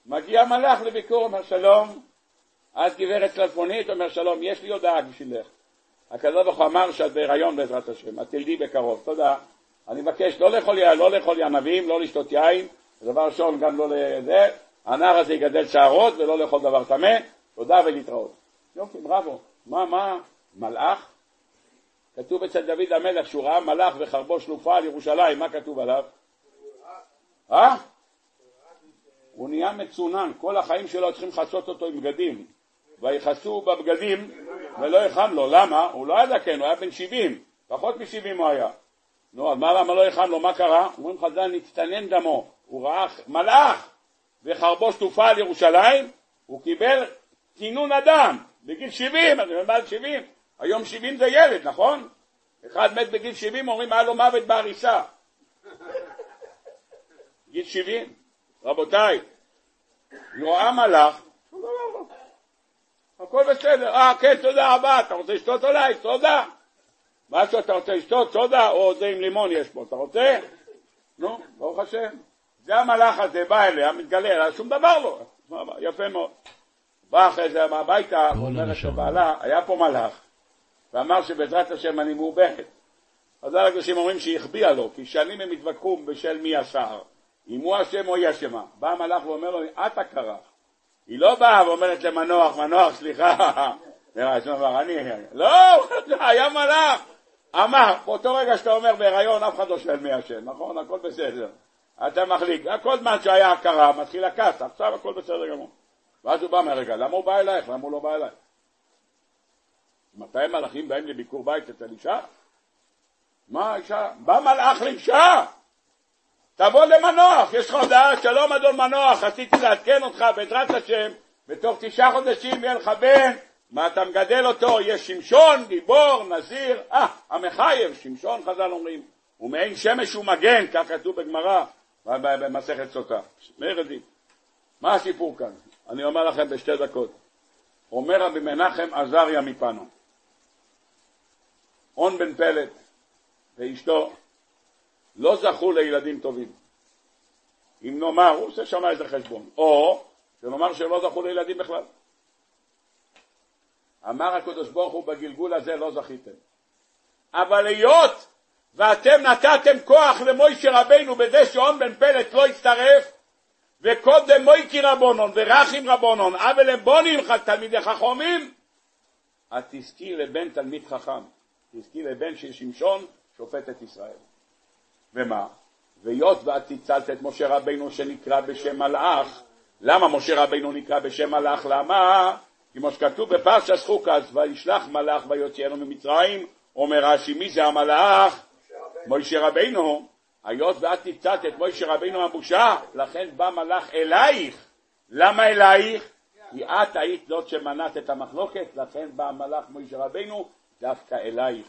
מגיע מלאך לביקור, אומר שלום, את גברת צלפונית, אומר שלום, יש לי הודעה בשבילך. הקדוש ברוך הוא אמר שאת בהיריון בעזרת השם, את תלדי בקרוב, תודה. אני מבקש לא לאכול, לא לאכול ענבים, לא לשתות יין, דבר ראשון גם לא לזה, הנער הזה יגדל שערות ולא לאכול דבר טמא, תודה ולהתראות. יופי, בראבו. מה, מה, מלאך? כתוב אצל דוד המלך שהוא ראה מלאך וחרבו שלופה על ירושלים, מה כתוב עליו? אה? הוא נהיה מצונן, כל החיים שלו צריכים לכסות אותו עם בגדים. ויכסו בבגדים ולא יכם לו, למה? הוא לא היה זקן, הוא היה בן 70, פחות מ-70 הוא היה. נו, אז מה למה לא יכם לו, מה קרה? אומרים חז"ל, נצטנן דמו, הוא ראה מלאך וחרבו שטופה על ירושלים, הוא קיבל צינון אדם בגיל 70, אז הוא מעל 70, היום 70 זה ילד, נכון? אחד מת בגיל 70, אומרים היה לו מוות בהריסה. גיל 70, רבותיי, רואה מלאך, הכל בסדר. אה, כן, תודה רבה, אתה רוצה לשתות עליי? תודה. מה שאתה רוצה לשתות? סודה או זה עם לימון יש פה, אתה רוצה? נו, ברוך השם. זה המלאך הזה בא אליה, מתגלה אליה, שום דבר לא. יפה מאוד. בא אחרי זה הביתה, אומרת לשון. לבעלה, היה פה מלאך, ואמר שבעזרת השם אני מעוברת. אז הקדושים אומרים שהיא החביאה לו, כי שנים הם התווכחו בשל מי השער, אם הוא אשם או היא אשמה. בא המלאך ואומר לו, את הכרך. היא לא באה ואומרת למנוח, מנוח, סליחה, אני, לא, היה מלאך. אמר, באותו רגע שאתה אומר בהיריון, אף אחד לא שואל מי אשם, נכון? הכל בסדר. אתה מחליק. כל זמן שהיה הכרה, מתחיל הכעס, עכשיו הכל בסדר גמור. ואז הוא בא מהרגע, למה הוא בא אלייך? למה הוא לא בא אליי? מתי מלאכים באים לביקור בית אצל אישה? מה אישה? בא מלאך לאישה! תבוא למנוח, יש לך הודעה, שלום אדון מנוח, רציתי לעדכן אותך בעזרת השם, בתוך תשעה חודשים יהיה לך בן, מה אתה מגדל אותו, יהיה שמשון, גיבור, נזיר, אה, המחייב, שמשון חז"ל אומרים, ומעין שמש ומגן, כך כתוב בגמרא, במסכת סוטה. ילדים. מה הסיפור כאן? אני אומר לכם בשתי דקות. אומר רבי מנחם עזריה מפנו, און בן פלט ואשתו לא זכו לילדים טובים. אם נאמר, הוא עושה שם איזה חשבון, או שנאמר שלא זכו לילדים בכלל. אמר הקדוש ברוך הוא בגלגול הזה לא זכיתם. אבל היות ואתם נתתם כוח למוישה רבינו בזה שאון בן פלט לא הצטרף, וקודם מויקי רבונון ורחים רבונון, אבל הם בונים לך תלמידי חכמים, את תזכי לבן תלמיד חכם, תזכי לבן של שמשון שופט את ישראל. ומה? והיות ואת הצלת את משה רבינו שנקרא בשם מלאך, למה משה רבינו נקרא בשם מלאך? למה? כמו שכתוב בפרשת חוקס, וישלח מלאך ויוציאנו ממצרים, אומר רש"י, מי זה המלאך? משה רבינו. היות ואת נפצעת את משה רבינו הבושה, לכן בא מלאך אלייך. למה אלייך? כי את היית זאת שמנעת את המחלוקת, לכן בא מלאך משה רבינו דווקא אלייך.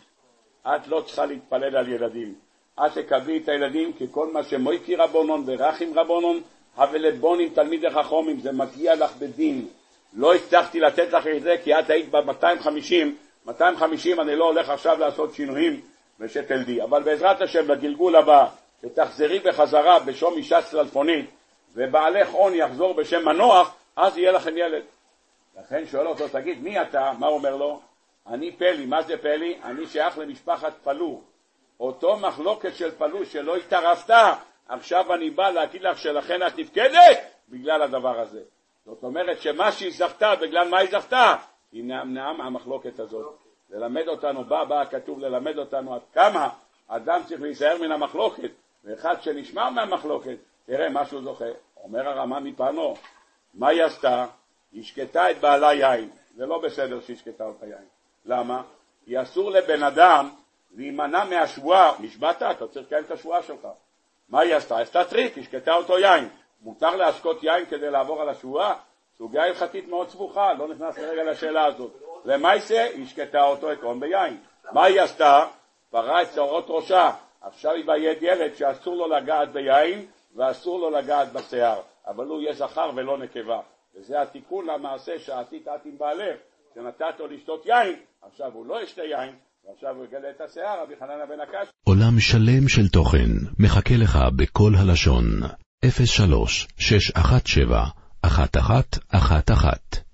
את לא צריכה להתפלל על ילדים. את תקבלי את הילדים כי כל מה שמויקי רבונון ורחים רבונון, הבלבונים תלמידי חכומים, זה מגיע לך בדין. לא הצלחתי לתת לך את זה כי את היית ב-250, 250 אני לא הולך עכשיו לעשות שינויים ושתלדי, אבל בעזרת השם בגלגול הבא, שתחזרי בחזרה בשום אישה צלפונית ובעלך הון יחזור בשם מנוח, אז יהיה לכם ילד. לכן שואל אותו, תגיד, מי אתה? מה הוא אומר לו? אני פלי, מה זה פלי? אני שייך למשפחת פלו. אותו מחלוקת של פלו שלא התערבת, עכשיו אני בא להגיד לך שלכן את נפקדת בגלל הדבר הזה. זאת אומרת שמה שהיא זכתה, בגלל מה היא זכתה? היא נמנעה מהמחלוקת הזאת. ללמד אותנו, בא, בא כתוב ללמד אותנו עד כמה אדם צריך להיזהר מן המחלוקת, ואחד שנשמר מהמחלוקת, תראה מה שהוא זוכה. אומר הרמה מפנו, מה היא עשתה? היא שקטה את בעלה יין. זה לא בסדר שהיא שקטה אותה יין. למה? כי אסור לבן אדם להימנע מהשבועה. נשבעת? אתה צריך לקיים את השבועה שלך. מה היא עשתה? עשתה טריק, השקתה אותו יין. מותר להשקות יין כדי לעבור על השבועה? סוגיה הלכתית מאוד סבוכה, לא נכנס לרגע לשאלה הזאת. למעשה, היא השקתה אותו עקרון ביין. מה היא עשתה? פרעה את שערות ראשה. עכשיו היא ביד ילד שאסור לו לגעת ביין ואסור לו לגעת בשיער. אבל הוא יהיה זכר ולא נקבה. וזה התיקון למעשה שעתית את עם בעלך, שנתת לו לשתות יין, עכשיו הוא לא ישתה יין, ועכשיו הוא יגלה את השיער, רבי חננה בן הקש. עולם שלם של תוכן מחכה לך בכל הלשון, 03 617 1111